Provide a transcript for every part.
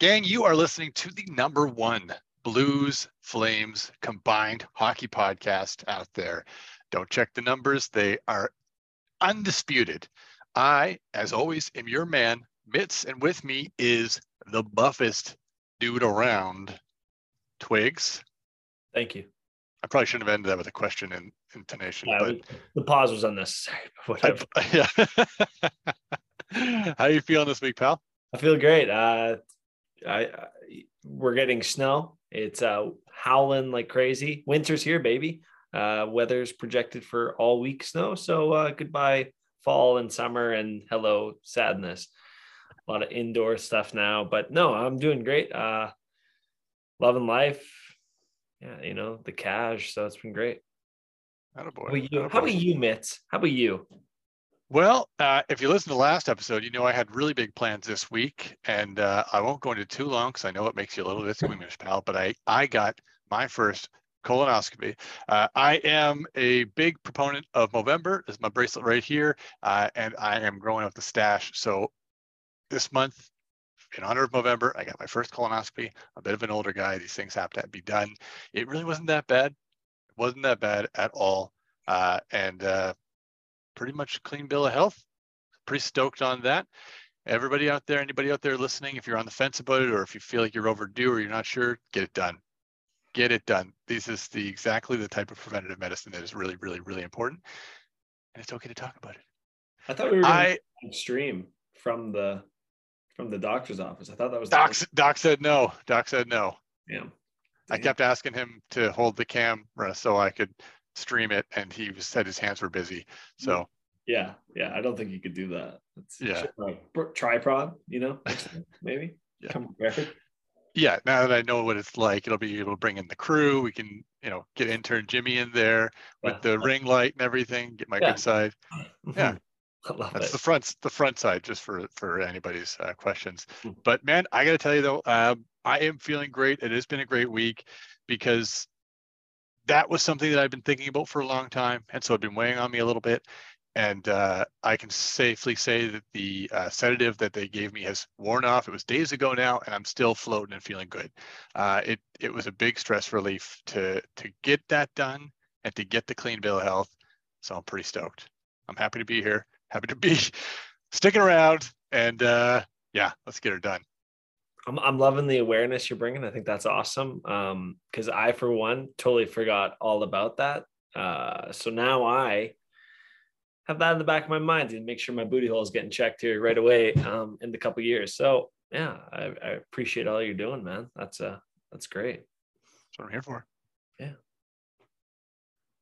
Gang, you are listening to the number one Blues Flames combined hockey podcast out there. Don't check the numbers, they are undisputed. I, as always, am your man, Mitts, and with me is the buffest dude around, Twigs. Thank you. I probably shouldn't have ended that with a question in intonation, Yeah, but the pause was unnecessary. Whatever. yeah. How are you feeling this week, pal? I feel great. Uh, I, I we're getting snow. It's uh, howling like crazy. Winter's here, baby. Uh, weather's projected for all week snow. So uh, goodbye fall and summer, and hello sadness. A lot of indoor stuff now, but no, I'm doing great. Uh, loving life. Yeah, you know the cash. So it's been great. Attaboy, How about you? How about you, Mitts? How about you? Well, uh, if you listen to the last episode, you know I had really big plans this week, and uh, I won't go into too long because I know it makes you a little bit squeamish, pal. But I I got my first colonoscopy. Uh, I am a big proponent of Movember. This is my bracelet right here, uh, and I am growing up the stash. So this month, in honor of November, I got my first colonoscopy. I'm a bit of an older guy; these things have to be done. It really wasn't that bad. It wasn't that bad at all, uh, and uh, pretty much a clean bill of health. Pretty stoked on that. Everybody out there, anybody out there listening, if you're on the fence about it or if you feel like you're overdue or you're not sure, get it done. Get it done. This is the exactly the type of preventative medicine that is really, really, really important. And it's okay to talk about it. I thought we were I stream from the from the doctor's office. I thought that was Doc, Doc said no. Doc said no. Yeah. I kept asking him to hold the camera so I could stream it, and he said his hands were busy. So Yeah, yeah. I don't think you could do that. It's, Yeah. like tripod, you know, maybe. Yeah. Come prepared. yeah, now that I know what it's like, it'll be able to bring in the crew. We can, you know, get intern Jimmy in there with Yeah. the ring light and everything. Get my Yeah. good side. Yeah. I love That's it. the front, the front side, just for for anybody's uh, questions. Mhm. But man, I got to tell you though, um, I am feeling great. It has been a great week because that was something that I've been thinking about for a long time, and so it's been weighing on me a little bit. And uh, I can safely say that the uh, sedative that they gave me has worn off. It was days ago now, and I'm still floating and feeling good. Uh, it it was a big stress relief to to get that done and to get the clean bill of health. So I'm pretty stoked. I'm happy to be here. Happy to be sticking around, and uh, yeah, let's get her done. I'm, I'm loving the awareness you're bringing. I think that's awesome. Um, because I, for one, totally forgot all about that. Uh, so now I have that in the back of my mind and make sure my booty hole is getting checked here right away. Um, in the couple years. So yeah, I, I appreciate all you're doing, man. That's uh, that's great. That's what I'm here for. Yeah.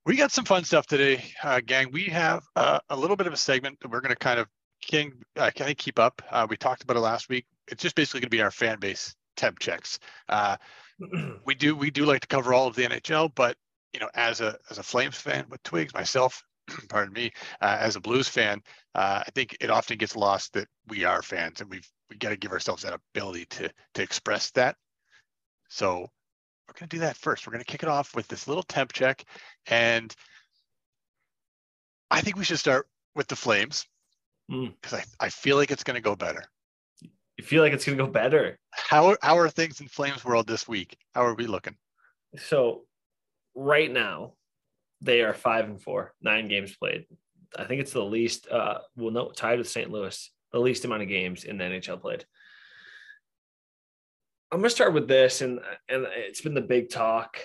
We got some fun stuff today, uh, gang. We have uh, a little bit of a segment that we're going to kind of king, uh, kind of keep up. Uh, we talked about it last week. It's just basically going to be our fan base temp checks. Uh, we do we do like to cover all of the NHL, but you know, as a as a Flames fan with Twigs, myself, pardon me, uh, as a Blues fan, uh, I think it often gets lost that we are fans, and we've we got to give ourselves that ability to to express that. So we're going to do that first. We're going to kick it off with this little temp check, and I think we should start with the Flames Mm. because I, I feel like it's going to go better. you feel like it's gonna go better. How are, how are things in Flames world this week? How are we looking? So right now they are five and four, nine games played. I think it's the least uh well no tied with St. Louis, the least amount of games in the NHL played. I'm gonna start with this and and it's been the big talk.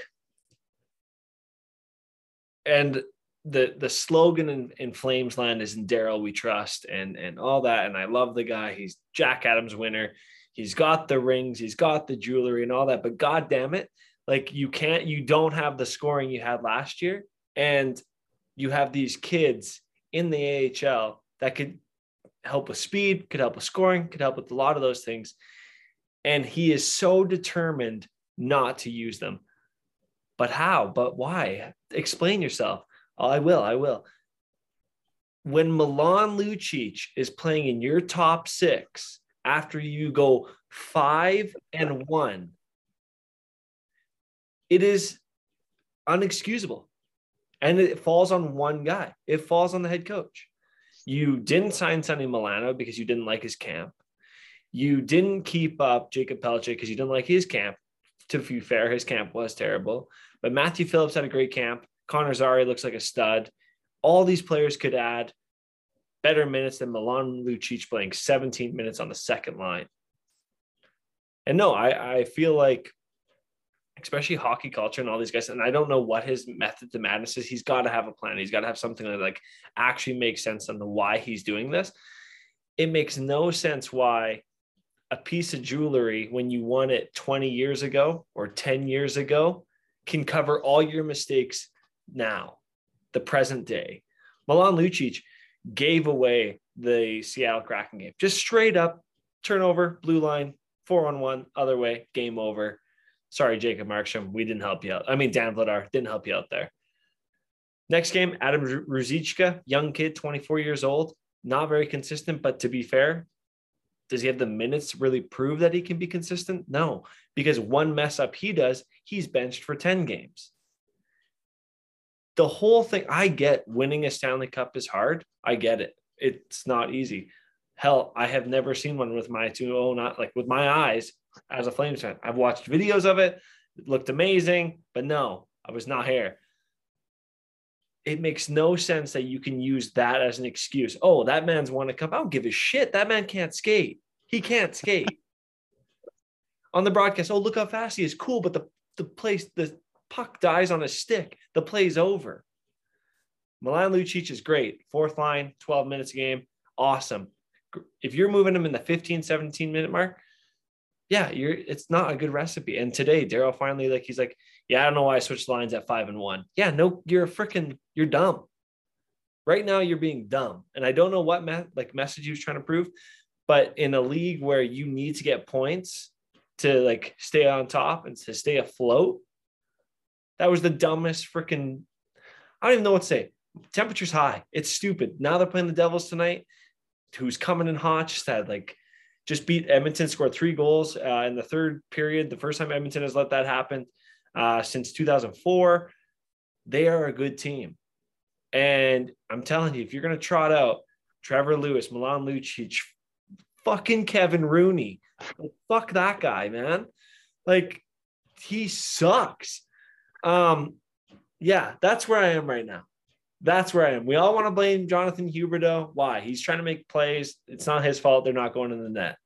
And the the slogan in, in Flames land is in Daryl we trust and and all that. And I love the guy. He's Jack Adams winner. He's got the rings, he's got the jewelry and all that. But god damn it, like you can't you don't have the scoring you had last year and you have these kids in the AHL that could help with speed could help with scoring could help with a lot of those things and he is so determined not to use them but how but why explain yourself Oh, i will i will when Milan Lucic is playing in your top six after you go five and one it is unexcusable. And it falls on one guy. It falls on the head coach. You didn't sign Sonny Milano because you didn't like his camp. You didn't keep up Jakob Pelletier because you didn't like his camp. To be fair, his camp was terrible. But Matthew Phillips had a great camp. Connor Zary looks like a stud. All these players could add better minutes than Milan Lucic playing 17 minutes on the second line. And no, I, I feel like, especially hockey culture and all these guys, and I don't know what his method to madness is. He's got to have a plan. He's got to have something that like actually makes sense on the why he's doing this. It makes no sense why a piece of jewelry when you won it 20 years ago or 10 years ago can cover all your mistakes now, the present day. Milan Lucic gave away the Seattle Kraken game. Just straight up turnover, blue line, four on one, other way, game over. Sorry, Jacob Markstrom, we didn't help you out. I mean, Dan Vladar didn't help you out there. Next game, Adam Ruzicka, young kid, 24 years old, not very consistent, but to be fair, does he have the minutes to really prove that he can be consistent? No, because one mess up he does, he's benched for 10 games the whole thing, I get winning a Stanley Cup is hard. I get it. It's not easy. Hell, I have never seen one with my two oh not like with my eyes as a Flames fan. I've watched videos of it. It looked amazing, but no, I was not here. It makes no sense that you can use that as an excuse. Oh, that man's won a cup. I don't give a shit. That man can't skate. He can't skate. On the broadcast, oh, look how fast he is. Cool, but the the place, the puck dies on a stick, the play's over. Milan Lucic is great. Fourth line, 12 minutes a game. Awesome. If you're moving him in the 15, 17 minute mark, yeah, you're it's not a good recipe. And today, Daryl finally like he's like, Yeah, I don't know why I switched lines at five and one. Yeah, no, you're a freaking you're dumb. Right now, you're being dumb. And I don't know what me- like message he was trying to prove, but in a league where you need to get points to like stay on top and to stay afloat, that was the dumbest freaking. I don't even know what to say. Temperature's high. It's stupid. Now they're playing the Devils tonight, who's coming in hot. Just had like, just beat Edmonton, scored three goals uh, in the third period. The first time Edmonton has let that happen uh, since 2004. They are a good team. And I'm telling you, if you're going to trot out Trevor Lewis, Milan Lucic, fucking Kevin Rooney, fuck that guy, man. Like, he sucks. Um, yeah, that's where I am right now. That's where I am. We all want to blame Jonathan Huberdeau. Why? He's trying to make plays. It's not his fault. They're not going in the net.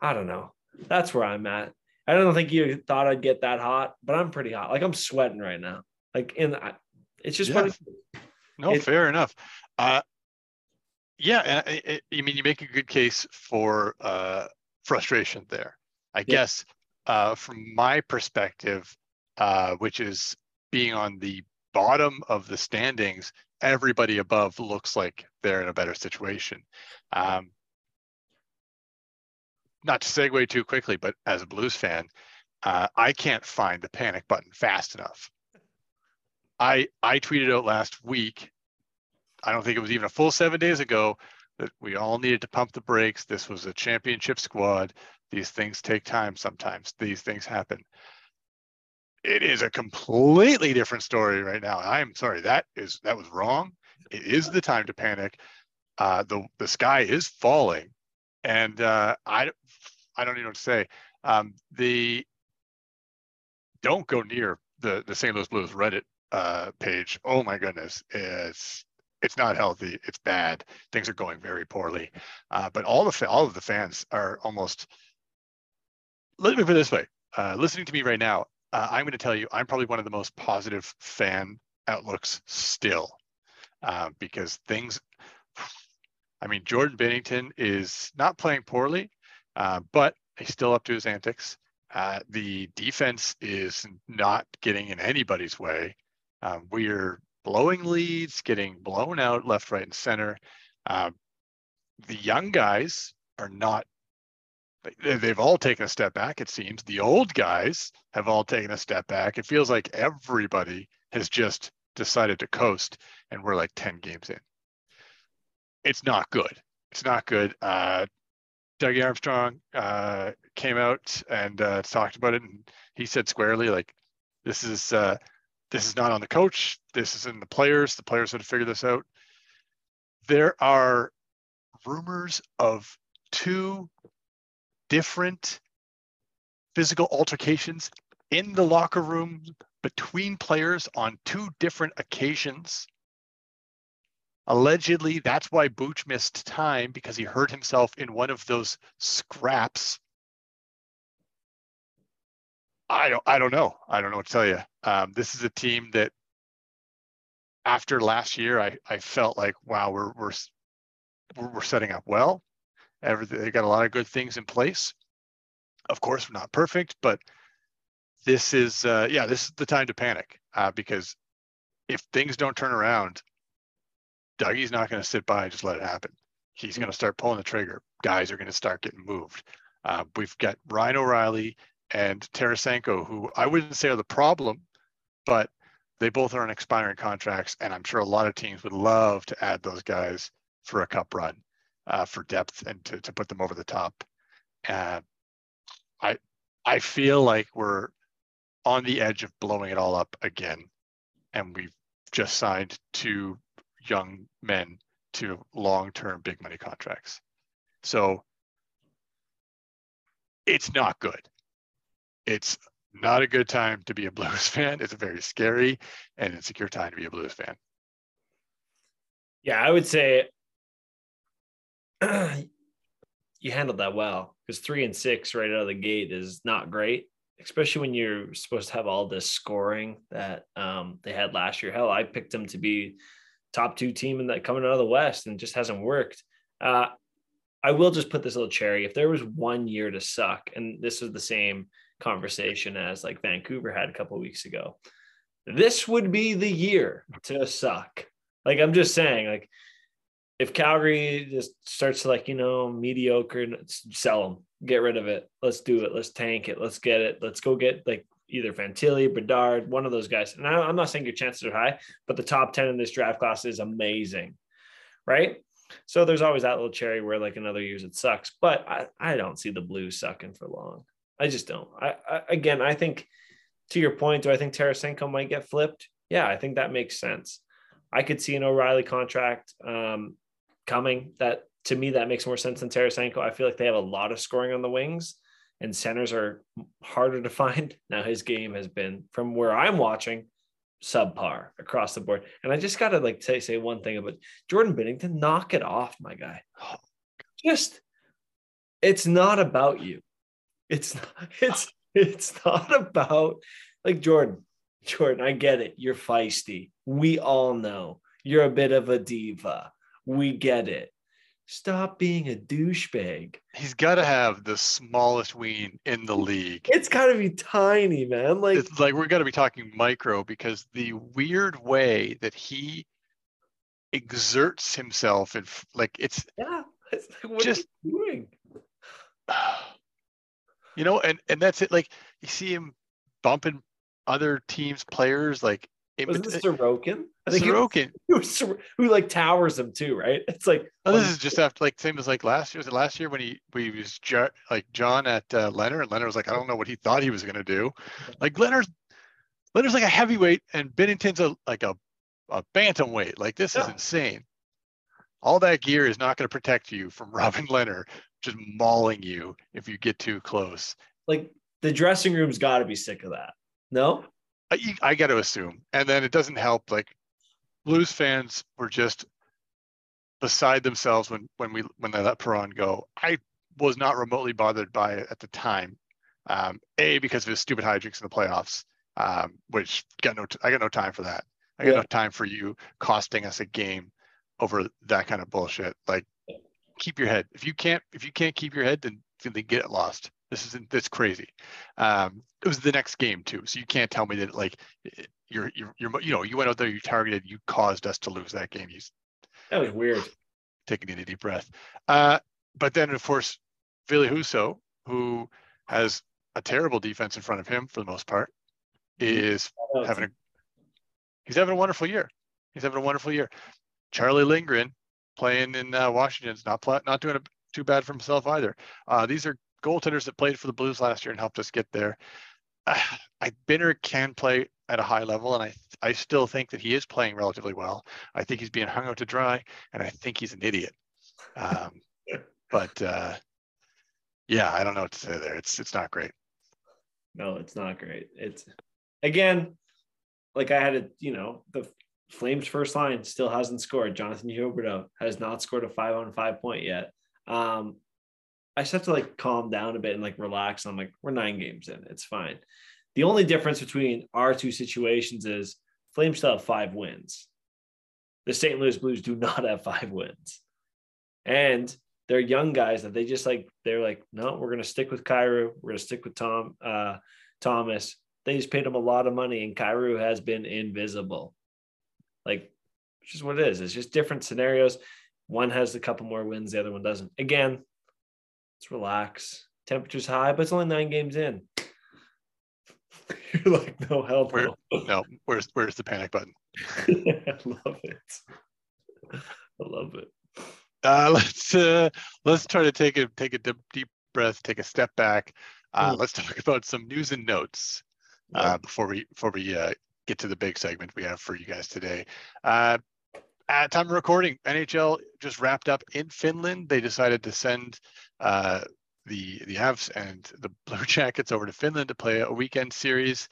I don't know. That's where I'm at. I don't think you thought I'd get that hot, but I'm pretty hot. Like I'm sweating right now. Like in, it's just yeah. No, it, fair enough. Uh, yeah, I, I, I, mean, you make a good case for uh, frustration there. I yeah. guess uh, from my perspective, uh, which is being on the bottom of the standings, everybody above looks like they're in a better situation. Um, not to segue too quickly, but as a Blues fan, uh, I can't find the panic button fast enough. I I tweeted out last week. I don't think it was even a full seven days ago that we all needed to pump the brakes. This was a championship squad. These things take time. Sometimes these things happen it is a completely different story right now. I'm sorry, that is that was wrong. It is the time to panic. Uh, the the sky is falling, and uh, I I don't even know what to say. Um, the don't go near the the St. Louis Blues Reddit uh, page. Oh my goodness, it's it's not healthy. It's bad. Things are going very poorly. Uh, but all the all of the fans are almost. Let me put it this way: uh, listening to me right now, uh, I'm going to tell you, I'm probably one of the most positive fan outlooks still, uh, because things. I mean, Jordan Binnington is not playing poorly, uh, but he's still up to his antics. Uh, the defense is not getting in anybody's way. Um, we're blowing leads, getting blown out left, right, and center. Uh, the young guys are not they've all taken a step back it seems. The old guys have all taken a step back. It feels like everybody has just decided to coast and we're like 10 games in. It's not good. It's not good. Uh doug armstrong uh came out and uh talked about it and he said squarely like this is uh this is not on the coach. This is in the players. The players have to figure this out. There are rumors of two different physical altercations in the locker room between players on two different occasions. Allegedly, that's why Booch missed time because he hurt himself in one of those scraps. I don't, I don't know. I don't know what to tell you. Um, this is a team that, after last year, I, I felt like, wow, we're, we're, we're setting up well. Everything, they got a lot of good things in place. Of course, we're not perfect, but this is, uh, yeah, this is the time to panic uh, because if things don't turn around, Dougie's not going to sit by and just let it happen. He's going to start pulling the trigger. Guys are going to start getting moved. Uh, we've got Ryan O'Reilly and Tarasenko, who I wouldn't say are the problem, but they both are on expiring contracts, and I'm sure a lot of teams would love to add those guys for a cup run, uh, for depth and to, to put them over the top. Uh, I I feel like we're on the edge of blowing it all up again, and we've just signed two young men to long-term big money contracts. So it's not good. It's not a good time to be a Blues fan. It's a very scary and insecure time to be a Blues fan. Yeah, I would say you handled that well because three and six right out of the gate is not great, especially when you're supposed to have all this scoring that um, they had last year. Hell, I picked them to be top two team in that coming out of the West and just hasn't worked. Uh, I will just put this little cherry. If there was one year to suck, and this was the same conversation as like Vancouver had a couple weeks ago, this would be the year to suck. Like I'm just saying, like if Calgary just starts to like you know mediocre, sell them, get rid of it. Let's do it. Let's tank it. Let's get it. Let's go get like either Fantilli, Bedard, one of those guys. And I, am not saying your chances are high, but the top 10 in this draft class is amazing. Right. So there's always that little cherry where like in other years it sucks, but I, I don't see the Blues sucking for long. I just don't. I, I again, I think to your point, do I think Tarasenko might get flipped? Yeah, I think that makes sense. I could see an O'Reilly contract um, coming. That to me, that makes more sense than Tarasenko. I feel like they have a lot of scoring on the wings and centers are harder to find. Now his game has been from where I'm watching subpar across the board. And I just got to like say, say one thing about Jordan Binnington, knock it off, my guy. Just, it's not about you. It's not, it's, it's not about like Jordan, Jordan, I get it. You're feisty. We all know you're a bit of a diva. We get it. Stop being a douchebag. He's got to have the smallest ween in the league. It's got to be tiny, man. Like, it's like we're going to be talking micro because the weird way that he exerts himself and like it's yeah, it's like, what just doing. You know, and and that's it. Like you see him bumping other teams' players, like was this Sorokin? I think Sorokin, who, who, who like towers him too, right? It's like oh, this is just after like same as like last year. Was it last year when he he was like John at uh, Lehner and Lehner was like I don't know what he thought he was gonna do. Like Lehner, Lehner's like a heavyweight and Binnington's a like a a bantamweight. Like this yeah. is insane. All that gear is not going to protect you from Robin Lehner just mauling you if you get too close. Like the dressing room's got to be sick of that. No, I, I got to assume. And then it doesn't help. Like Blues fans were just beside themselves when when we when they let Perron go. I was not remotely bothered by it at the time. Um, a because of his stupid hijinks in the playoffs, um, which got no t- I got no time for that. I got yeah. no time for you costing us a game over that kind of bullshit. Like, keep your head. If you can't if you can't keep your head, then then get it lost. This is that's crazy. Um, it was the next game too, so you can't tell me that like you're you're, you're you know you went out there, you targeted, you caused us to lose that game. You, that was weird. Taking in a deep breath. Uh, but then of course, Ville Husso, who has a terrible defense in front of him for the most part, mm-hmm. is having a he's having a wonderful year. He's having a wonderful year. Charlie Lindgren playing in uh, Washington's not pl- not doing a, too bad for himself either. Uh, these are goaltenders that played for the Blues last year and helped us get there. Uh, I Binner can play at a high level, and I I still think that he is playing relatively well. I think he's being hung out to dry, and I think he's an idiot. Um, but uh, Yeah, I don't know what to say there. It's it's not great. No, it's not great. It's again, like I had a, you know, the Flames first line still hasn't scored. Jonathan Huberdeau has not scored a five on five point yet. Um, I just have to like calm down a bit and like relax. I'm like, we're nine games in. It's fine. The only difference between our two situations is Flames still have five wins. The St. Louis Blues do not have five wins. And they're young guys that they just like, they're like, no, we're going to stick with Kyrou. We're going to stick with Tom, uh, Thomas. They just paid him a lot of money and Kyrou has been invisible. Like, it's just what it is. It's just different scenarios. One has a couple more wins, the other one doesn't. Again, let's relax. Temperature's high, but it's only nine games in. You're like, no help. Where, no, where's where's the panic button? I love it. I love it. Uh, let's uh, let's try to take a take a deep, deep breath, take a step back. Uh, Mm. let's talk about some news and notes uh, before we before we uh, get to the big segment we have for you guys today. At time of recording, NHL just wrapped up in Finland. They decided to send uh, the the Avs and the Blue Jackets over to Finland to play a weekend series.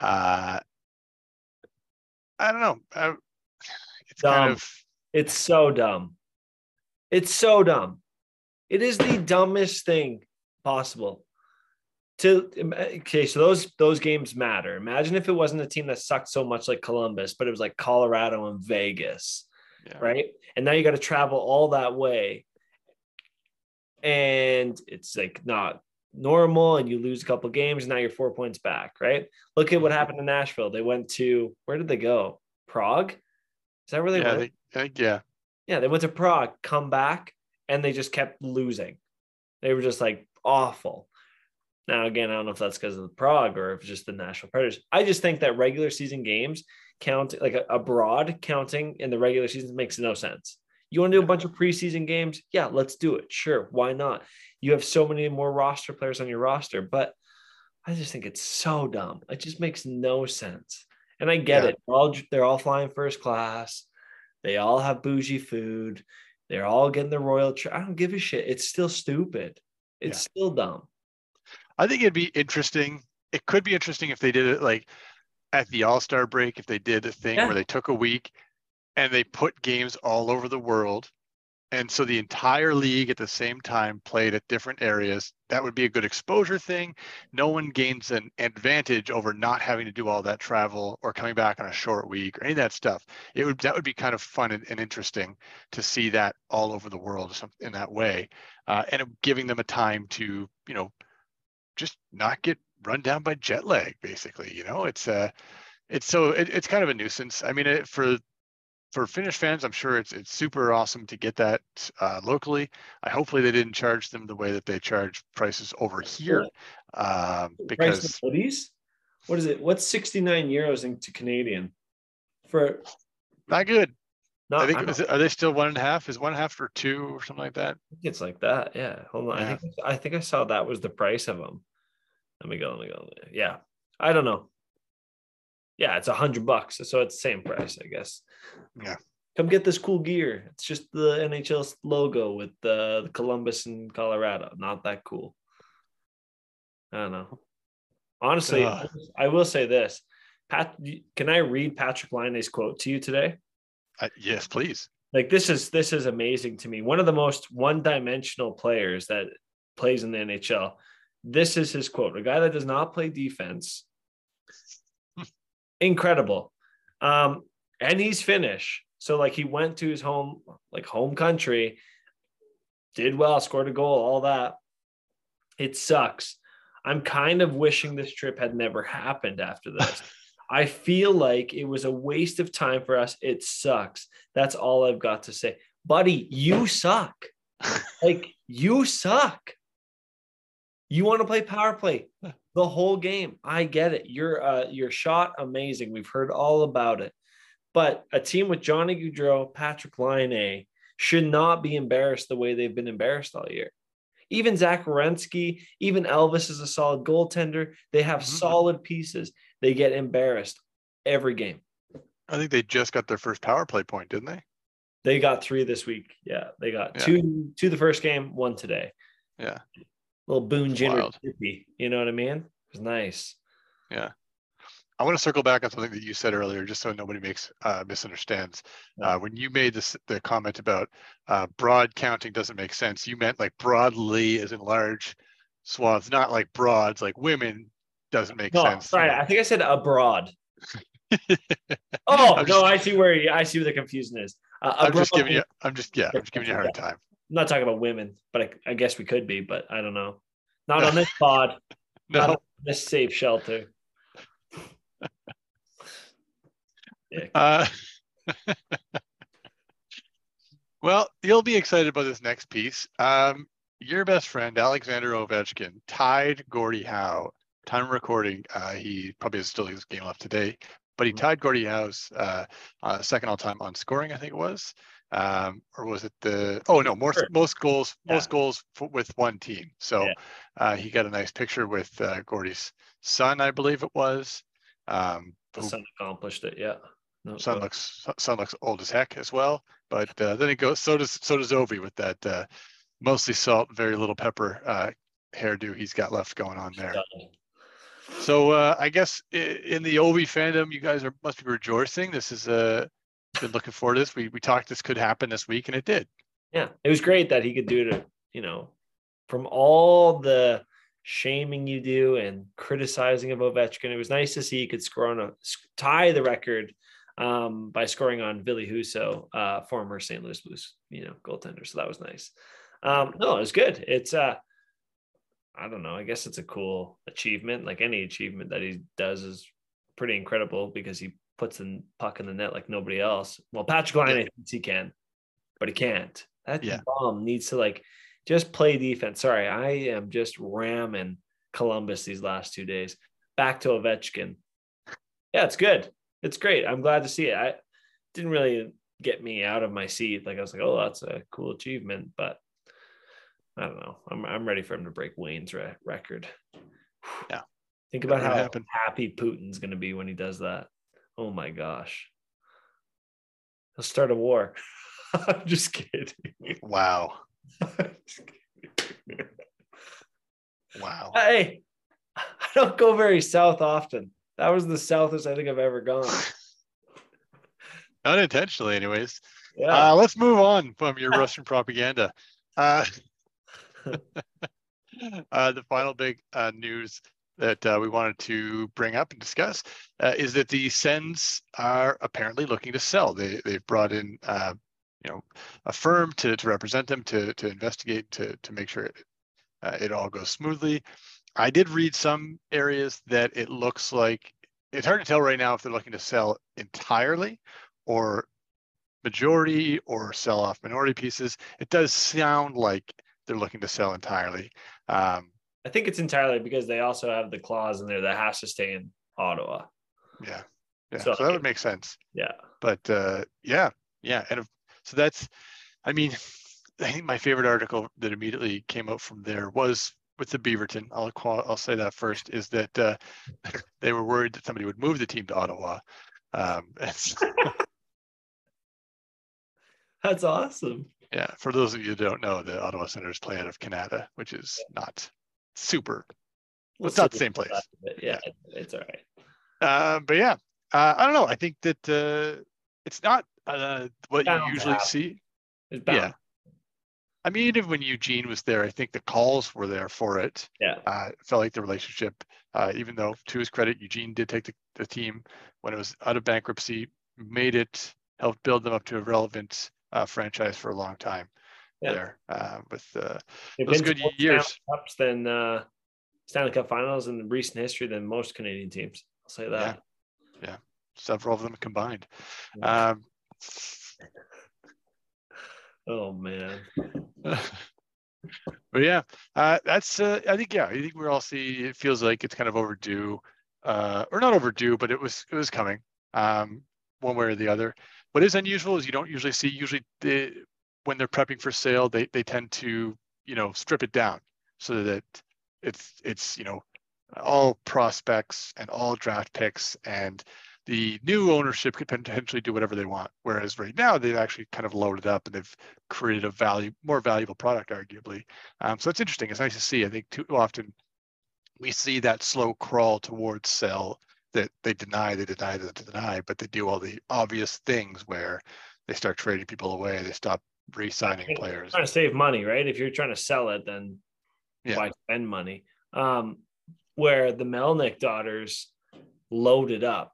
Uh, I don't know. Uh, it's kind of It's so dumb. It's so dumb. It is the dumbest thing possible. To eh, okay, so those those games matter. Imagine if it wasn't a team that sucked so much like Columbus, but it was like Colorado and Vegas, yeah. right? And now you got to travel all that way, and it's like not normal, and you lose a couple games, and now you're four points back, right? Look at what mm-hmm. happened in Nashville. They went to where did they go? Prague. Is that where they yeah, went? they, think, yeah. Yeah, they went to Prague, come back, and they just kept losing. They were just like awful. Now, again, I don't know if that's because of the Prague or if it's just the Nashville Predators. I just think that regular season games count like a- abroad counting in the regular season makes no sense. You want to do a bunch of preseason games? Yeah, let's do it. Sure, why not? You have so many more roster players on your roster, but I just think it's so dumb. It just makes no sense. And I get Yeah. it. They're all they're all flying first class. They all have bougie food. They're all getting the royal. Tra- I don't give a shit. It's still stupid. It's Yeah. still dumb. I think it'd be interesting. It could be interesting if they did it like at the All Star break, if they did a thing Yeah. where they took a week and they put games all over the world. And so the entire league at the same time played at different areas. That would be a good exposure thing. No one gains an advantage over not having to do all that travel or coming back on a short week or any of that stuff. It would that would be kind of fun and, and interesting to see that all over the world in that way, uh, and giving them a time to you know just not get run down by jet lag basically you know it's uh it's so it, it's kind of a nuisance i mean it, for for finnish fans i'm sure it's it's super awesome to get that uh, locally i hopefully they didn't charge them the way that they charge prices over here um, The price of because hoodies. What is it? What's 69 euros into Canadian? For not good not i think I is it, are they still one and a half is one and a half or two or something like that think it's like that. Yeah. Hold on. Yeah. I think I think I saw that was the price of them. Let me go. Let me go. Yeah. I don't know. Yeah, it's a hundred bucks. So it's the same price, I guess. Yeah. Come get this cool gear. It's just the NHL logo with the, the Columbus and Colorado. Not that cool. I don't know. Honestly, Ugh. I will say this. Pat, can I read Patrik Laine's quote to you today? uh, yes please like this is this is amazing to me. One of the most one-dimensional players that plays in the NHL. This is his quote: "A guy that does not play defense, incredible, um, and he's Finnish. So like he went to his home, like home country, did well, scored a goal, all that. It sucks. I'm kind of wishing this trip had never happened after this. I feel like it was a waste of time for us. It sucks. That's all I've got to say. Buddy, you suck. like you suck. You want to play power play the whole game. I get it. You're uh your shot amazing. We've heard all about it. But a team with Johnny Gaudreau, Patrik Laine should not be embarrassed the way they've been embarrassed all year. Even Zach Werenski, even Elvis is a solid goaltender. They have Mhm. solid pieces. They get embarrassed every game. i think they just got their first power play point didn't they They got three this week. Yeah, they got Yeah. two two the first game, one today. Yeah. Little Boone Jenner, you know what I mean? It was nice. Yeah. I want to circle back on something that you said earlier, just so nobody makes uh, misunderstands. Uh, when you made this the comment about uh, broad counting doesn't make sense, you meant like broadly, as in large swaths, not like broads, like women doesn't make No, sense. sorry, I think I said abroad. oh I'm no, just- I see where you, I see where the confusion is. Uh, I'm just giving you. I'm just yeah. I'm just giving you a hard time. I'm not talking about women, but I, I guess we could be, but I don't know. Not on this pod. Not No. on this safe shelter. Uh, well, you'll be excited about this next piece. Um, your best friend Alexander Ovechkin tied Gordie Howe. Time of recording, uh, he probably has still his game left today, but he Mhm. tied Gordie Howe's uh, uh, second all-time on scoring. I think it was, um, or was it the? Oh no, more Sure. most goals, Yeah. most goals f- with one team. So Yeah. uh, he got a nice picture with uh, Gordie's son, I believe it was. Um, The who son accomplished it. Yeah. No, son go- looks son looks old as heck as well. But uh, then it goes. So does so does Ovi with that uh, mostly salt, very little pepper uh, hairdo he's got left going on there. So uh, I guess in the Ovi fandom, you guys are must be rejoicing. This is uh, been looking forward to this. We we talked this could happen this week, and it did. Yeah, it was great that he could do it. You know, from all the shaming you do and criticizing of Ovechkin, it was nice to see he could score on a tie the record um, by scoring on Ville Husso, uh, former St. Louis Blues, you know, goaltender. So that was nice. Um, no, it was good. It's uh, I don't know. I guess it's a cool achievement. Like any achievement that he does is pretty incredible because he puts the puck in the net like nobody else. Well, Patrik Laine thinks he can, but he can't. That Yeah. bomb needs to like just play defense. Sorry, I am just ramming Columbus these last two days. Back to Ovechkin. Yeah, it's good. It's great. I'm glad to see it. I didn't really get me out of my seat. Like I was like, oh, that's a cool achievement, but I don't know. I'm I'm ready for him to break Wayne's re- record. Yeah. Think about how happened. happy Putin's going to be when he does that. Oh my gosh. He'll start a war. I'm just kidding. Wow, wow. hey, I don't go very south often. That was the southest I think I've ever gone. Unintentionally, anyways. Yeah. Uh, let's move on from your Russian propaganda. Uh, uh, the final big uh, news that uh, we wanted to bring up and discuss uh, is that the Sens are apparently looking to sell. They they've brought in uh, you know a firm to, to represent them to to investigate to to make sure it, uh, it all goes smoothly. I did read some areas that it looks like it's hard to tell right now if they're looking to sell entirely or majority or sell off minority pieces. It does sound like they're looking to sell entirely. Um, I think it's entirely because they also have the clause in there that has to stay in Ottawa. yeah, yeah. So- So, that would make sense. Yeah. But uh, yeah, yeah, and if, so that's. I mean, I think my favorite article that immediately came out from there was with the Beaverton. I'll I'll say that first is that uh, they were worried that somebody would move the team to Ottawa. Um, so- That's awesome. Yeah, for those of you who don't know, the Ottawa Senators play out of Canada, which is not super. Well, it's not the same place. Yeah, it's all right. Uh, but yeah, uh, I don't know. I think that uh, it's not uh, what Bound you usually see. It's. Yeah. I mean, even when Eugene was there, I think the calls were there for it. Yeah. Uh, it felt like the relationship, uh, even though to his credit, Eugene did take the, the team when it was out of bankruptcy, made it, helped build them up to a relevant uh, franchise for a long time Yeah. there uh, with uh, those good years. Stanley Cups than uh, Stanley Cup Finals in recent history than most Canadian teams. I'll say that. Yeah, several of them combined. Yeah. Um, oh man. but yeah, uh, that's uh, I think yeah, I think we're all see it feels like it's kind of overdue, uh, or not overdue, but it was it was coming, um, one way or the other. What is unusual is you don't usually see usually the, when they're prepping for sale, they they tend to you know strip it down so that it's it's you know all prospects and all draft picks and the new ownership could potentially do whatever they want. Whereas right now they've actually kind of loaded up and they've created a value, more valuable product, arguably. Um, so it's interesting. It's nice to see. I think too often we see that slow crawl towards sell that they deny, they deny, they deny, but they do all the obvious things where they start trading people away. They stop re-signing players. Trying to save money, right? If you're trying to sell it, then yeah. why spend money? Um, where the Melnyk daughters loaded up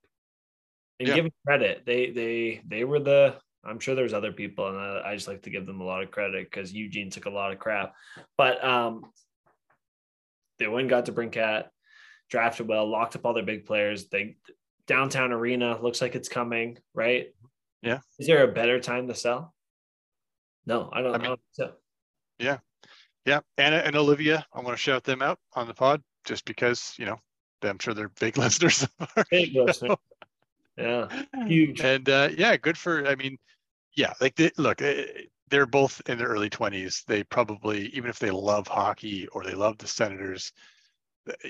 and yeah. give them credit. They they they were the. I'm sure there's other people, and I, I just like to give them a lot of credit because Eugene took a lot of crap. But um, they went got DeBrincat, drafted well, locked up all their big players. They downtown arena looks like it's coming, right? Yeah. Is there a better time to sell? No, I don't. I mean, I don't so. Yeah, yeah. Anna and Olivia, I want to shout them out on the pod just because you know I'm sure they're big listeners. big listeners. Yeah, huge. And uh, yeah, good for. I mean, yeah, like they, look, eh, they're both in their early 20s. They probably, even if they love hockey or they love the Senators,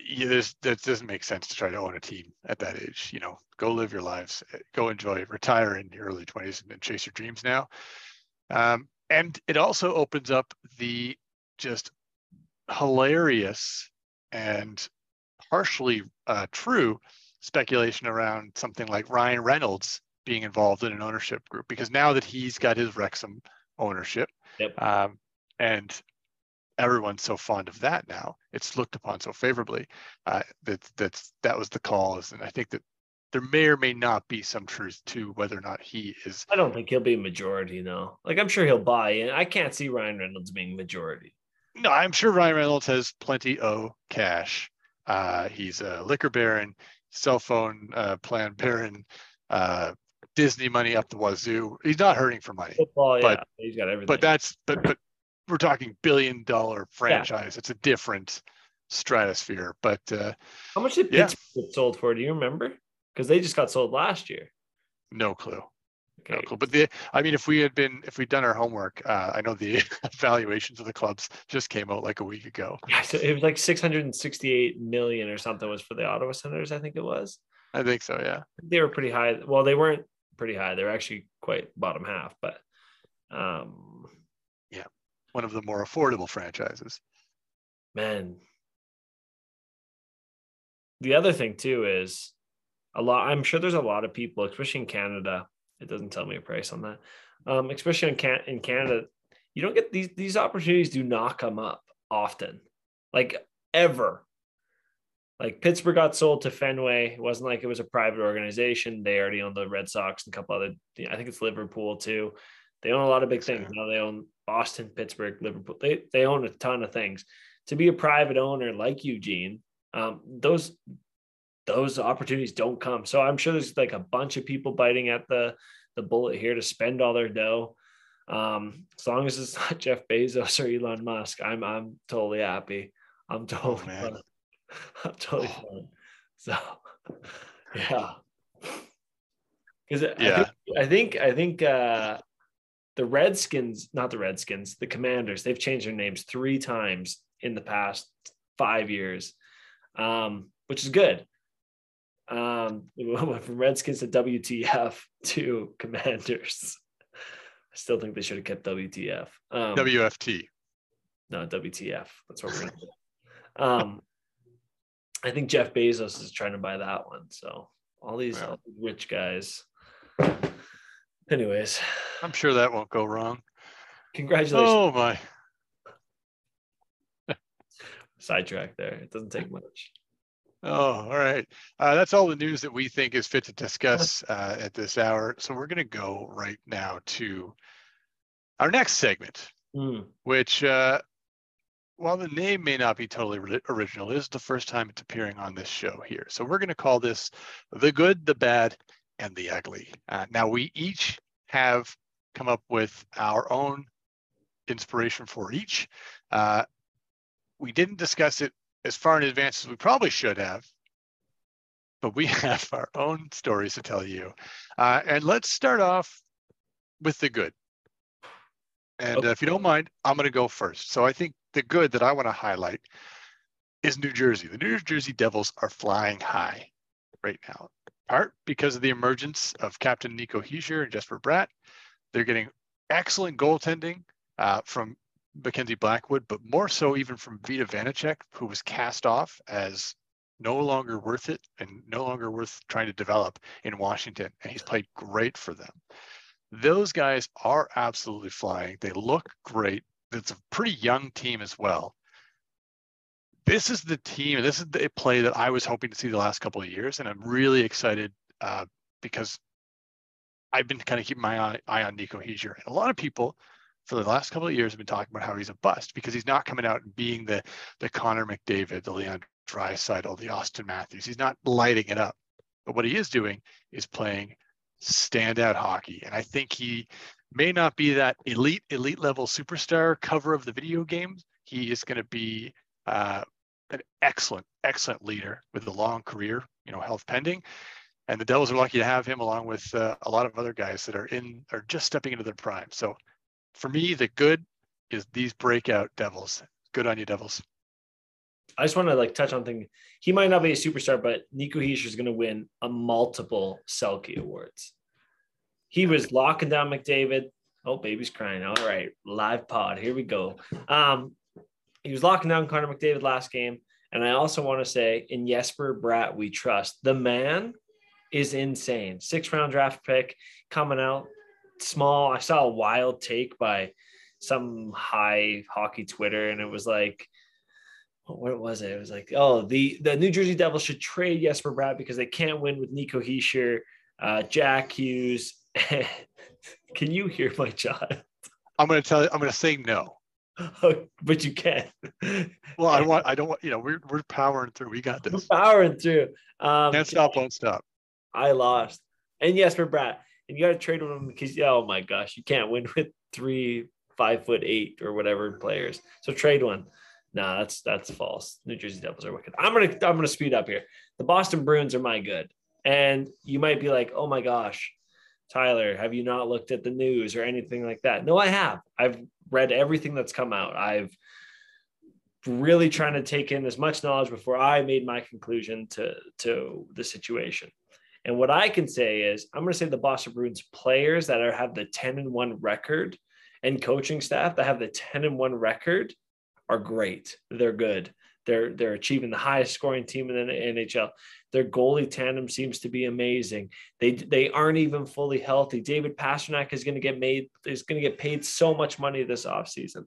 yeah, that doesn't make sense to try to own a team at that age. You know, go live your lives, eh, go enjoy, retire in your early 20s and, and chase your dreams now. Um, and it also opens up the just hilarious and partially uh, true speculation around something like Ryan Reynolds being involved in an ownership group because now that he's got his Wrexham ownership, yep. um, and everyone's so fond of that now, it's looked upon so favorably uh, that that's that was the cause, and I think that there may or may not be some truth to whether or not he is. I don't think he'll be majority, no. Like I'm sure he'll buy in. I can't see Ryan Reynolds being majority. No, I'm sure Ryan Reynolds has plenty of cash. Uh, he's a liquor baron, cell phone uh, plan baron, uh, Disney money up the wazoo. He's not hurting for money. Football, but, yeah, he's got everything. But that's but but we're talking billion dollar franchise. Yeah. It's a different stratosphere. But uh, how much did Pittsburgh sold for? Do you remember? Because they just got sold last year. No clue. Okay. No clue. But the, I mean, if we had been, if we'd done our homework, uh, I know the valuations of the clubs just came out like a week ago. Yeah, so it was like 668 million or something was for the Ottawa Senators. I think it was. I think so. Yeah. They were pretty high. Well, they weren't pretty high. They're actually quite bottom half, but um, yeah, one of the more affordable franchises. Man, the other thing too is a lot. I'm sure there's a lot of people, especially in Canada. It doesn't tell me a price on that. Um, especially in, Can- in Canada, you don't get these these opportunities. Do not come up often, like ever. Like Pittsburgh got sold to Fenway. It wasn't like it was a private organization. They already own the Red Sox and a couple other. I think it's Liverpool too. They own a lot of big things. Now they own Boston, Pittsburgh, Liverpool. They they own a ton of things. To be a private owner like Eugene, um, those those opportunities don't come. So I'm sure there's like a bunch of people biting at the the bullet here to spend all their dough. Um, as long as it's not Jeff Bezos or Elon Musk, I'm I'm totally happy. I'm oh, totally oh, I'm totally oh. fine. So yeah. Because yeah. I think I think, I think uh, the Redskins, not the Redskins, the Commanders, they've changed their names three times in the past five years, um, which is good. Um, went from Redskins to WTF to Commanders. I still think they should have kept WTF. Um, WFT. No, WTF. That's what we're going to do. Um, I think Jeff Bezos is trying to buy that one. So all these, yeah. all these rich guys. Anyways, I'm sure that won't go wrong. Congratulations. Oh my. Sidetrack there. It doesn't take much. Oh, all right. Uh, that's all the news that we think is fit to discuss uh, at this hour. So we're going to go right now to our next segment, mm. which uh, while the name may not be totally original, is the first time it's appearing on this show here. So we're going to call this The Good, the Bad, and the Ugly. Uh, now, we each have come up with our own inspiration for each. Uh, we didn't discuss it as far in advance as we probably should have, but we have our own stories to tell you. Uh, and let's start off with the good. And okay. uh, if you don't mind, I'm going to go first. So I think the good that I want to highlight is New Jersey. The New Jersey Devils are flying high right now. part because of the emergence of Captain Nico Hischier and Jesper Bratt. They're getting excellent goaltending uh, from Mackenzie Blackwood, but more so even from Vitek Vanecek, who was cast off as no longer worth it and no longer worth trying to develop in Washington. And he's played great for them. Those guys are absolutely flying. They look great. It's a pretty young team as well. This is the team, this is the play that I was hoping to see the last couple of years. And I'm really excited uh, because I've been kind of keeping my eye, eye on Nico Hischier. And a lot of people for the last couple of years have been talking about how he's a bust because he's not coming out and being the the Connor McDavid, the Leon Draisaitl, the Auston Matthews. He's not lighting it up. But what he is doing is playing standout hockey. And I think he may not be that elite, elite level superstar cover of the video games. He is going to be uh, an excellent, excellent leader with a long career, you know, health pending. And the Devils are lucky to have him along with uh, a lot of other guys that are in, are just stepping into their prime. So for me, the good is these breakout Devils. Good on you, Devils. I just want to like touch on thing. He might not be a superstar, but Nico Hischier is going to win a multiple Selke awards. He was locking down McDavid. Oh, baby's crying. All right, live pod. Here we go. Um, he was locking down Connor McDavid last game, and I also want to say, in Jesper Bratt, we trust. The man is insane. Six round draft pick coming out small. I saw a wild take by some high hockey Twitter, and it was like, what was it? It was like, oh, the the New Jersey Devils should trade Jesper Bratt because they can't win with Nico Hischier, uh, Jack Hughes. can you hear my child? I'm going to tell you. I'm going to say no. but you can. well, I want. I don't want. You know, we're we're powering through. We got this. We're powering through. Um, Can't stop, won't stop. I lost. And Jesper Bratt, and you got to trade with him because oh my gosh, you can't win with three five foot eight or whatever players. So trade one. Nah, that's that's false. New Jersey Devils are wicked. I'm gonna I'm gonna speed up here. The Boston Bruins are my good, and you might be like, oh my gosh, Tyler, have you not looked at the news or anything like that? No, I have. I've read everything that's come out. I've really trying to take in as much knowledge before I made my conclusion to to the situation. And what I can say is, I'm going to say the Boston Bruins players that are have the 10 and 1 record and coaching staff that have the 10 and 1 record are great. They're good. They're they're achieving the highest scoring team in the NHL. Their goalie tandem seems to be amazing. They they aren't even fully healthy. David Pastrnak is going to get made is going to get paid so much money this offseason.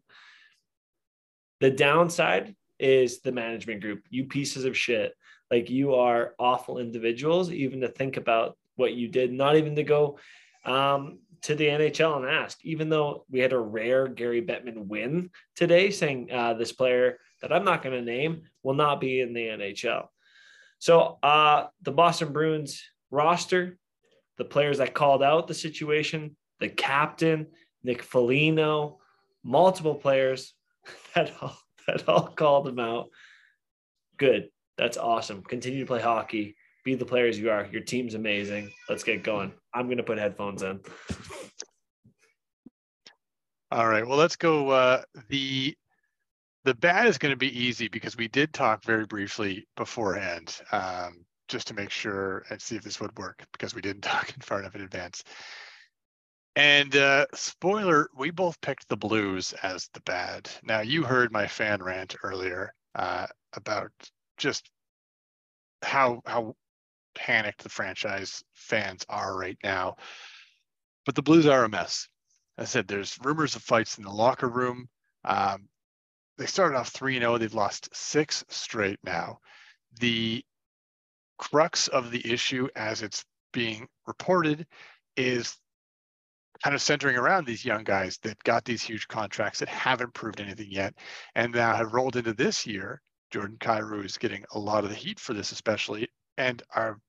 The downside is the management group. You pieces of shit like you are awful individuals, even to think about what you did, not even to go um, to the NHL and ask, even though we had a rare Gary Bettman win today, saying uh, this player that I'm not going to name will not be in the NHL. So uh, the Boston Bruins roster, the players that called out the situation, the captain, Nick Foligno, multiple players that all, that all called them out. Good. That's awesome. Continue to play hockey. Be the players you are. Your team's amazing. Let's get going. I'm going to put headphones in. All right. Well, let's go. Uh, the the bad is going to be easy because we did talk very briefly beforehand, um, just to make sure and see if this would work because we didn't talk far enough in advance. And uh, spoiler, we both picked the Blues as the bad. Now you heard my fan rant earlier uh, about just how how panicked the franchise fans are right now. But the Blues are a mess. I said there's rumors of fights in the locker room. Um, they started off 3 0. They've lost six straight now. The crux of the issue, as it's being reported, is kind of centering around these young guys that got these huge contracts that haven't proved anything yet and now have rolled into this year Jordan Kyrou is getting a lot of the heat for this, especially, and are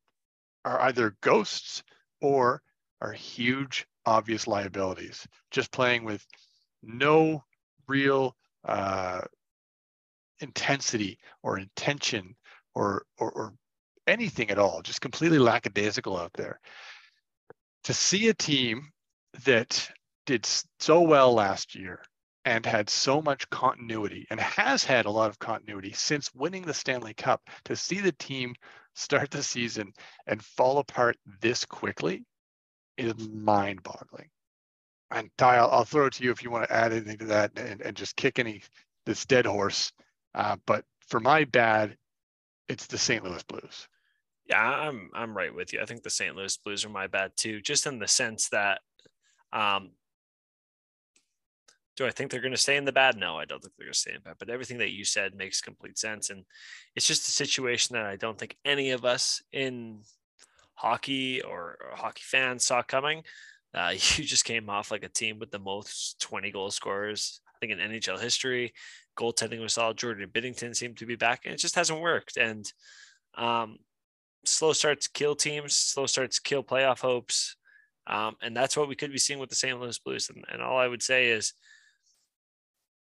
are either ghosts or are huge obvious liabilities. Just playing with no real uh, intensity or intention or, or or anything at all. Just completely lackadaisical out there. To see a team that did so well last year and had so much continuity and has had a lot of continuity since winning the Stanley Cup to see the team start the season and fall apart this quickly is mind boggling. And Ty, I'll, I'll, throw it to you if you want to add anything to that and, and just kick any this dead horse. Uh, but for my bad, it's the St. Louis Blues. Yeah, I'm I'm right with you. I think the St. Louis Blues are my bad too, just in the sense that um, do I think they're going to stay in the bad? No, I don't think they're going to stay in bad. But everything that you said makes complete sense, and it's just a situation that I don't think any of us in hockey or, or hockey fans saw coming. Uh, you just came off like a team with the most 20 goal scorers, I think, in NHL history. Goaltending was solid. Jordan Binnington seemed to be back, and it just hasn't worked. And um, slow starts kill teams, slow starts kill playoff hopes. Um, and that's what we could be seeing with the St. Louis Blues. And, and all I would say is,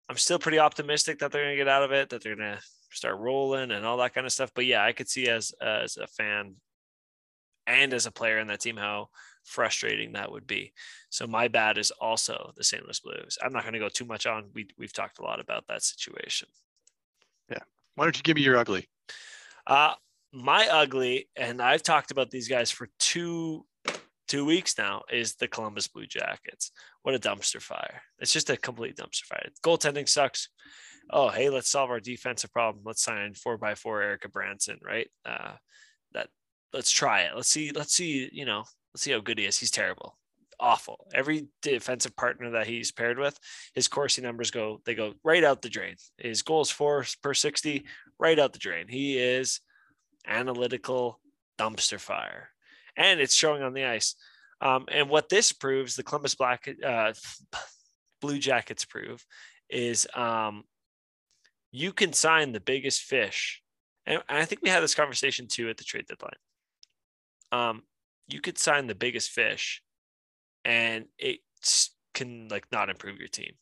I'm still pretty optimistic that they're going to get out of it, that they're going to start rolling and all that kind of stuff. But yeah, I could see as as a fan and as a player in that team how frustrating that would be. So my bad is also the St. Louis Blues. I'm not going to go too much on. We we've talked a lot about that situation. Yeah. Why don't you give me your ugly? Uh my ugly, and I've talked about these guys for two two weeks now is the Columbus Blue Jackets. What a dumpster fire. It's just a complete dumpster fire. Goaltending sucks. Oh, hey, let's solve our defensive problem. Let's sign four by for Erik Gudbranson, right? Uh, that let's try it. Let's see, let's see, you know, let's see how good he is. He's terrible. Awful. Every defensive partner that he's paired with, his Corsi numbers go, they go right out the drain. His goals four per 60, right out the drain. He is analytical dumpster fire and it's showing on the ice. Um, and what this proves, the Columbus Black uh, Blue Jackets prove, is um, you can sign the biggest fish. And I think we had this conversation too at the trade deadline. Um, you could sign the biggest fish, and it can like not improve your team.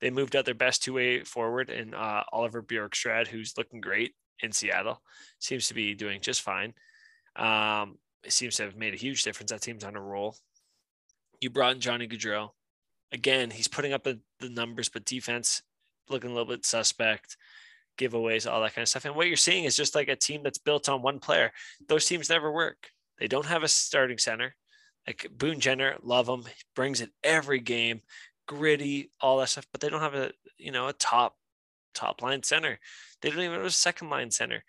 They moved out their best two way forward and uh, Oliver Bjorkstrand, who's looking great in Seattle, seems to be doing just fine. Um, it seems to have made a huge difference. That team's on a roll. You brought in Johnny Gaudreau. Again, he's putting up the, numbers, but defense looking a little bit suspect, giveaways, all that kind of stuff. And what you're seeing is just like a team that's built on one player. Those teams never work. They don't have a starting center. Like Boone Jenner, love him. He brings it every game, gritty, all that stuff. But they don't have a you know a top top line center. They don't even have a second line center.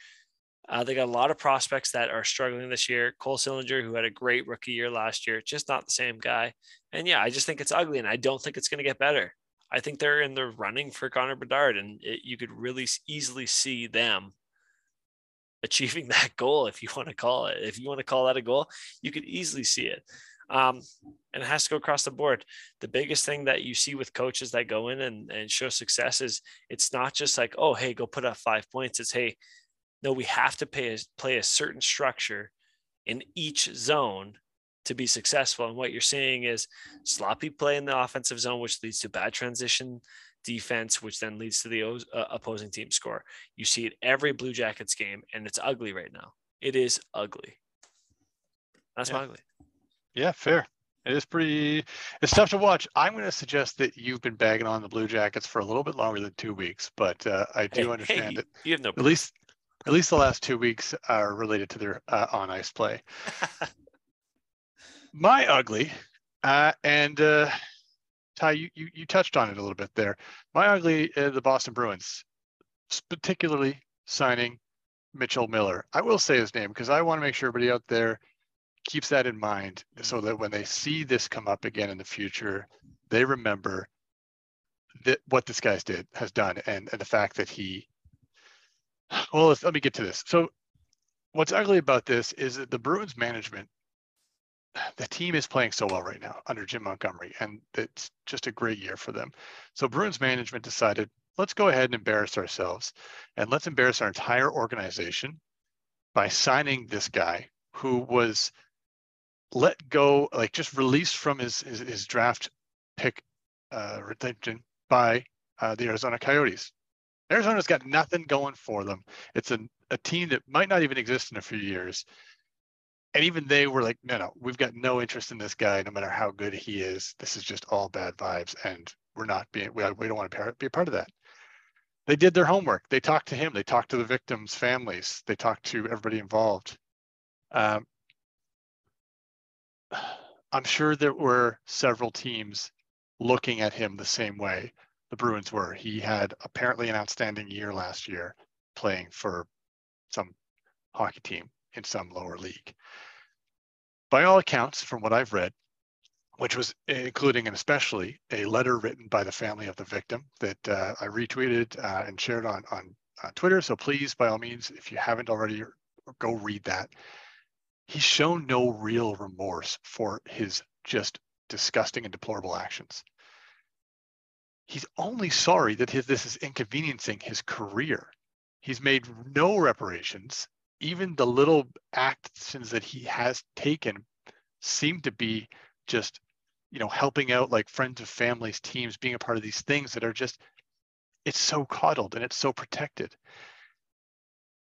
Uh, they got a lot of prospects that are struggling this year. Cole Sillinger, who had a great rookie year last year, just not the same guy. And yeah, I just think it's ugly, and I don't think it's going to get better. I think they're in the running for Connor Bedard, and it, you could really easily see them achieving that goal, if you want to call it. If you want to call that a goal, you could easily see it. Um, and it has to go across the board. The biggest thing that you see with coaches that go in and, and show success is it's not just like, oh, hey, go put up five points. It's hey, no, we have to pay, play a certain structure in each zone to be successful. And what you're seeing is sloppy play in the offensive zone, which leads to bad transition defense, which then leads to the uh, opposing team score. You see it every Blue Jackets game, and it's ugly right now. It is ugly. That's yeah. ugly. Yeah, fair. It is pretty. It's tough to watch. I'm going to suggest that you've been bagging on the Blue Jackets for a little bit longer than two weeks, but uh, I do hey, understand hey, it. You have no. At least at least the last two weeks are related to their uh, on ice play. My ugly, uh, and uh, Ty, you, you, you touched on it a little bit there. My ugly, uh, the Boston Bruins, particularly signing Mitchell Miller. I will say his name because I want to make sure everybody out there keeps that in mind so that when they see this come up again in the future, they remember that what this guy's did has done and, and the fact that he well, let me get to this. So, what's ugly about this is that the Bruins management, the team is playing so well right now under Jim Montgomery, and it's just a great year for them. So, Bruins management decided, let's go ahead and embarrass ourselves, and let's embarrass our entire organization by signing this guy who was let go, like just released from his his, his draft pick uh, retention by uh, the Arizona Coyotes. Arizona's got nothing going for them. It's a, a team that might not even exist in a few years. And even they were like, no, no, we've got no interest in this guy, no matter how good he is. This is just all bad vibes. And we're not being, we, we don't want to be a part of that. They did their homework. They talked to him. They talked to the victims' families. They talked to everybody involved. Um, I'm sure there were several teams looking at him the same way the Bruins were. He had apparently an outstanding year last year playing for some hockey team in some lower league. By all accounts, from what I've read, which was including and especially a letter written by the family of the victim that uh, I retweeted uh, and shared on, on uh, Twitter. So please, by all means, if you haven't already, go read that. He's shown no real remorse for his just disgusting and deplorable actions. He's only sorry that his, this is inconveniencing his career. He's made no reparations. Even the little actions that he has taken seem to be just you know helping out like friends of families teams being a part of these things that are just it's so coddled and it's so protected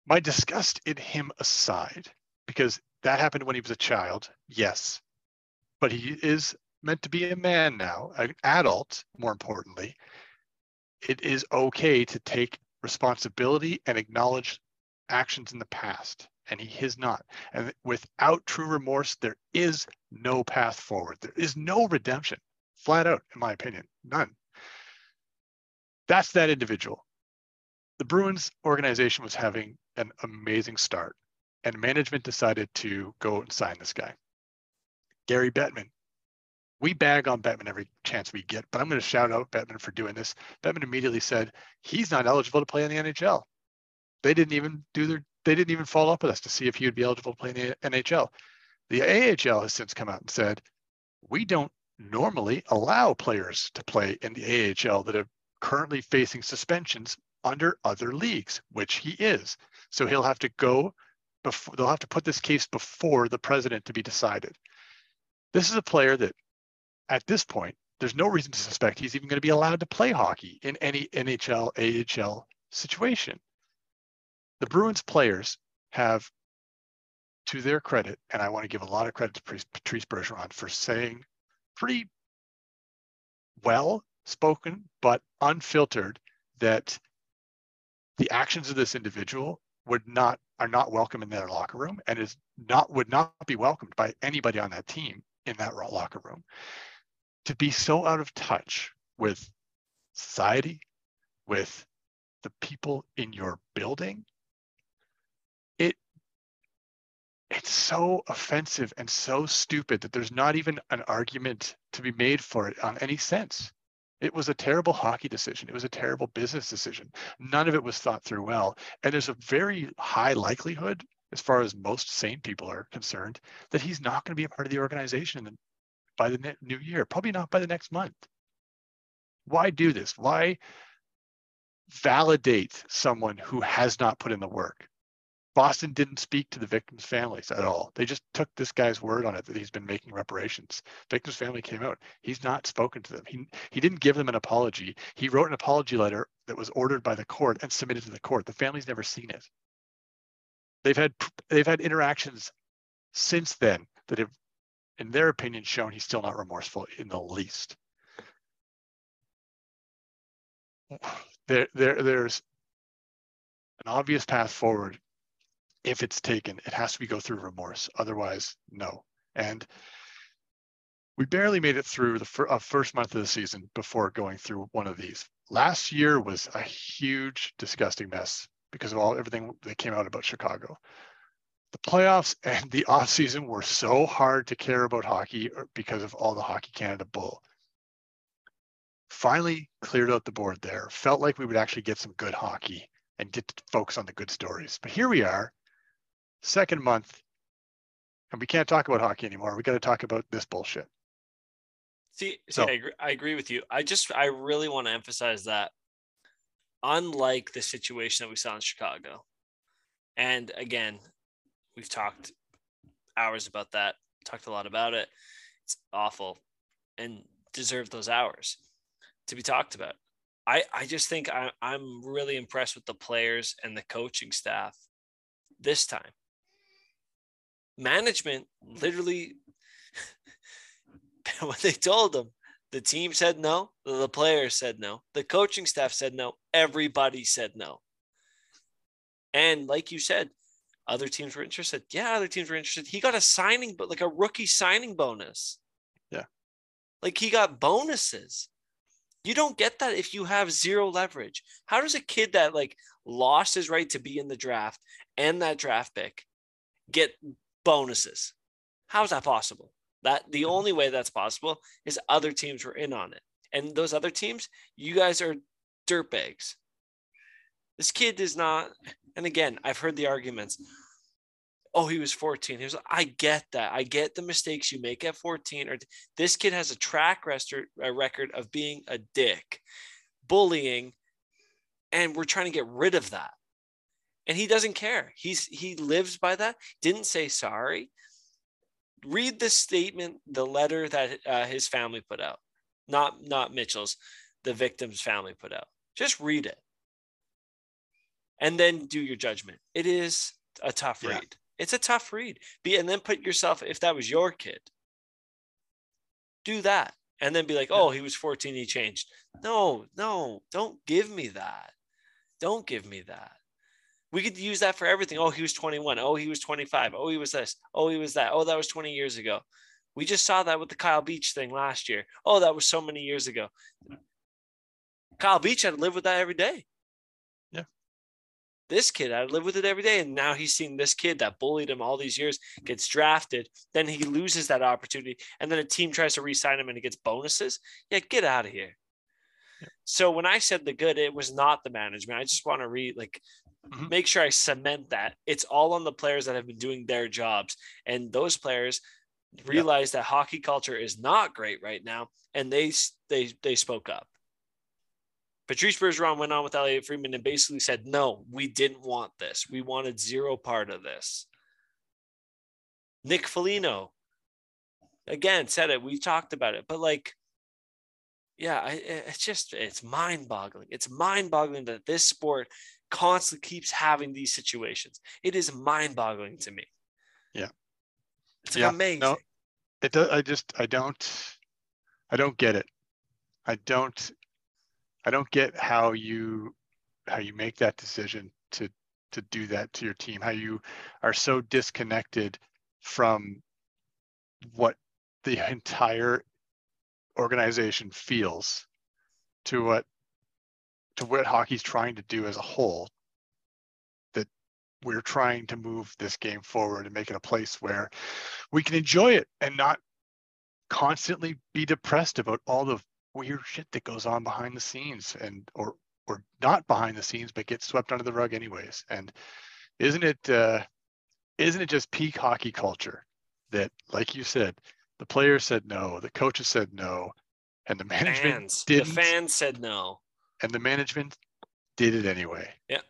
my disgust in him aside because that happened when he was a child yes but he is meant to be a man now an adult more importantly it is okay to take responsibility and acknowledge actions in the past and he has not. And without true remorse, there is no path forward. There is no redemption, flat out, in my opinion, none. That's that individual. The Bruins organization was having an amazing start, and management decided to go and sign this guy, Gary Bettman. We bag on Bettman every chance we get, but I'm going to shout out Bettman for doing this. Bettman immediately said he's not eligible to play in the NHL. They didn't even do their they didn't even follow up with us to see if he would be eligible to play in the NHL. The AHL has since come out and said, we don't normally allow players to play in the AHL that are currently facing suspensions under other leagues, which he is. So he'll have to go before they'll have to put this case before the president to be decided. This is a player that at this point, there's no reason to suspect he's even going to be allowed to play hockey in any NHL, AHL situation. The Bruins players have, to their credit, and I want to give a lot of credit to Patrice Bergeron for saying pretty well spoken but unfiltered that the actions of this individual would not are not welcome in their locker room and is not would not be welcomed by anybody on that team in that locker room to be so out of touch with society with the people in your building it it's so offensive and so stupid that there's not even an argument to be made for it on any sense. It was a terrible hockey decision. It was a terrible business decision. None of it was thought through well. And there's a very high likelihood, as far as most sane people are concerned, that he's not going to be a part of the organization by the new year, probably not by the next month. Why do this? Why validate someone who has not put in the work? Boston didn't speak to the victims' families at all. They just took this guy's word on it that he's been making reparations. Victims' family came out. He's not spoken to them. He, he didn't give them an apology. He wrote an apology letter that was ordered by the court and submitted to the court. The family's never seen it. They've had they've had interactions since then that have, in their opinion, shown he's still not remorseful in the least. There, there, there's an obvious path forward if it's taken, it has to be go through remorse. Otherwise, no. And we barely made it through the fir- uh, first month of the season before going through one of these. Last year was a huge, disgusting mess because of all everything that came out about Chicago. The playoffs and the off season were so hard to care about hockey uh, because of all the Hockey Canada bull. Finally cleared out the board there. Felt like we would actually get some good hockey and get to focus on the good stories. But here we are, second month, and we can't talk about hockey anymore. We got to talk about this bullshit. See, see I, agree, I agree with you. I just, I really want to emphasize that unlike the situation that we saw in Chicago, and again, we've talked hours about that, talked a lot about it. It's awful and deserve those hours to be talked about. I, I just think I, I'm really impressed with the players and the coaching staff this time management literally when they told them the team said no the players said no the coaching staff said no everybody said no and like you said Other teams were interested. Yeah, other teams were interested. He got a signing, but like a rookie signing bonus. Yeah. Like he got bonuses. You don't get that if you have zero leverage. How does a kid that like lost his right to be in the draft and that draft pick get bonuses? How is that possible? That the only way that's possible is other teams were in on it. And those other teams, you guys are dirtbags. This kid is not, and again, I've heard the arguments. Oh, he was 14. He was, I get that. I get the mistakes you make at 14. Or this kid has a track record, of being a dick, bullying, and we're trying to get rid of that. And he doesn't care. He's he lives by that. Didn't say sorry. Read the statement, the letter that uh, his family put out, not not Mitchell's, the victim's family put out. Just read it, and then do your judgment. It is a tough Yeah. read. It's a tough read. Be and then put yourself if that was your kid. Do that and then be like, "Oh, he was 14, he changed." No, no, don't give me that. Don't give me that. We could use that for everything. Oh, he was 21. Oh, he was 25. Oh, he was this. Oh, he was that. Oh, that was 20 years ago. We just saw that with the Kyle Beach thing last year. Oh, that was so many years ago. Kyle Beach had to live with that every day. Yeah. This kid I live with it every day. And now he's seeing this kid that bullied him all these years gets drafted. Then he loses that opportunity. And then a team tries to re sign him and he gets bonuses. Yeah, get out of here. So when I said the good, it was not the management. I just want to read like Mhm. make sure I cement that it's all on the players that have been doing their jobs, and those players realize that hockey culture is not great right now, and they they they spoke up. Patrice Bergeron went on with Elliotte Friedman and basically said, "No, we didn't want this. We wanted zero part of this." Nick Foligno again said it. We talked about it, but like yeah, I, it's just it's mind-boggling. It's mind-boggling that this sport constantly keeps having these situations. It is mind-boggling to me. Yeah. it's Yeah, amazing. no. It does. I just I don't I don't get it. I don't I don't get how you how you make that decision to to do that to your team. How you are so disconnected from what the entire organization feels to what to what hockey's trying to do as a whole that we're trying to move this game forward and make it a place where we can enjoy it and not constantly be depressed about all the weird shit that goes on behind the scenes and or or not behind the scenes but gets swept under the rug anyways and isn't it uh isn't it just peak hockey culture that like you said the players said no the coaches said no and the management fans, the fans said no. and the management did it anyway Yeah.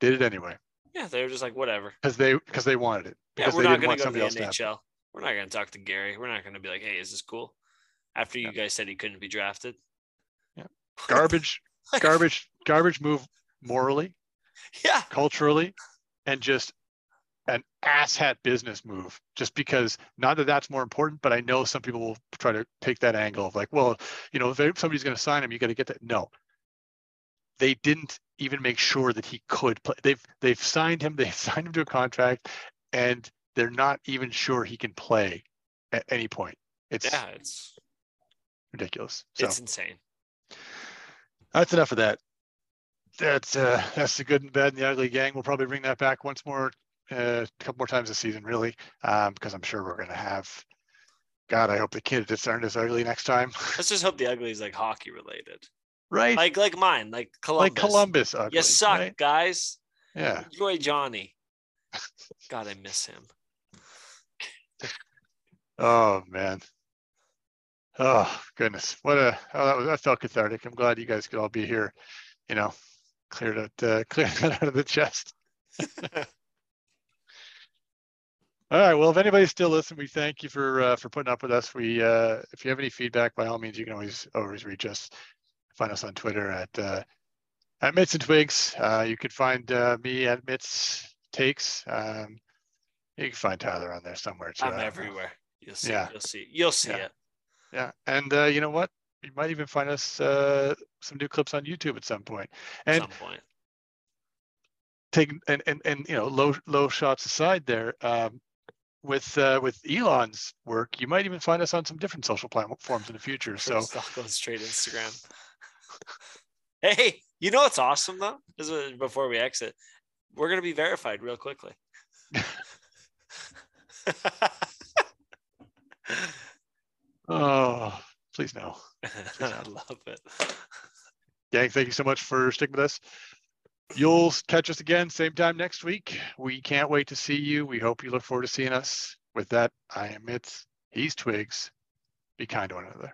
did it anyway Yeah, they were just like, whatever. because they because they wanted it Yeah, we're they not didn't going to want go to the else to. NHL. We're not going to talk to Gary. We're not going to be like, hey, is this cool? After you Yeah. guys said he couldn't be drafted. Yeah. garbage garbage garbage move morally yeah. culturally and just an asshat business move just because not that that's more important but i know some people will try to take that angle of like well you know if somebody's going to sign him you got to get that no they didn't even make sure that he could play they've they've signed him they've signed him to a contract and they're not even sure he can play at any point it's Yeah, it's ridiculous so it's insane. that's enough of that that's uh that's the good and bad and the ugly gang we'll probably bring that back once more uh, a couple more times this season really um because i'm sure we're going to have god i hope the candidates aren't as ugly next time Let's just hope the ugly is like hockey related. right Like like mine, like Columbus. like columbus ugly, You suck, right? guys. yeah Enjoy Johnny. God, I miss him. oh man oh goodness what a oh, that was that felt cathartic i'm glad you guys could all be here you know cleared it uh, cleared that out of the chest All right. Well, if anybody's still listening, we thank you for uh, for putting up with us. We, uh, if you have any feedback, by all means, you can always always reach us. Find us on Twitter at uh, at Mitts and Twigs. Uh, you can find uh, me at Mitts Takes. Um, you can find Tyler on there somewhere too. I I'm everywhere. You'll see. Yeah. You'll see. You'll see Yeah. it. Yeah, and uh, you know what? You might even find us uh, some new clips on YouTube at some point. At And some point. taking and, and and you know low low shots aside there um, with uh, with Elon's work, you might even find us on some different social platforms in the future. So Stop going straight Instagram. hey, you know what's awesome though? This is before we exit. We're gonna be verified real quickly. oh, please no. I love it. Gang, thank you so much for sticking with us. You'll catch us again same time next week. We can't wait to see you. We hope you look forward to seeing us. With that, I am Mitz. He's Twigs. Be kind to one another.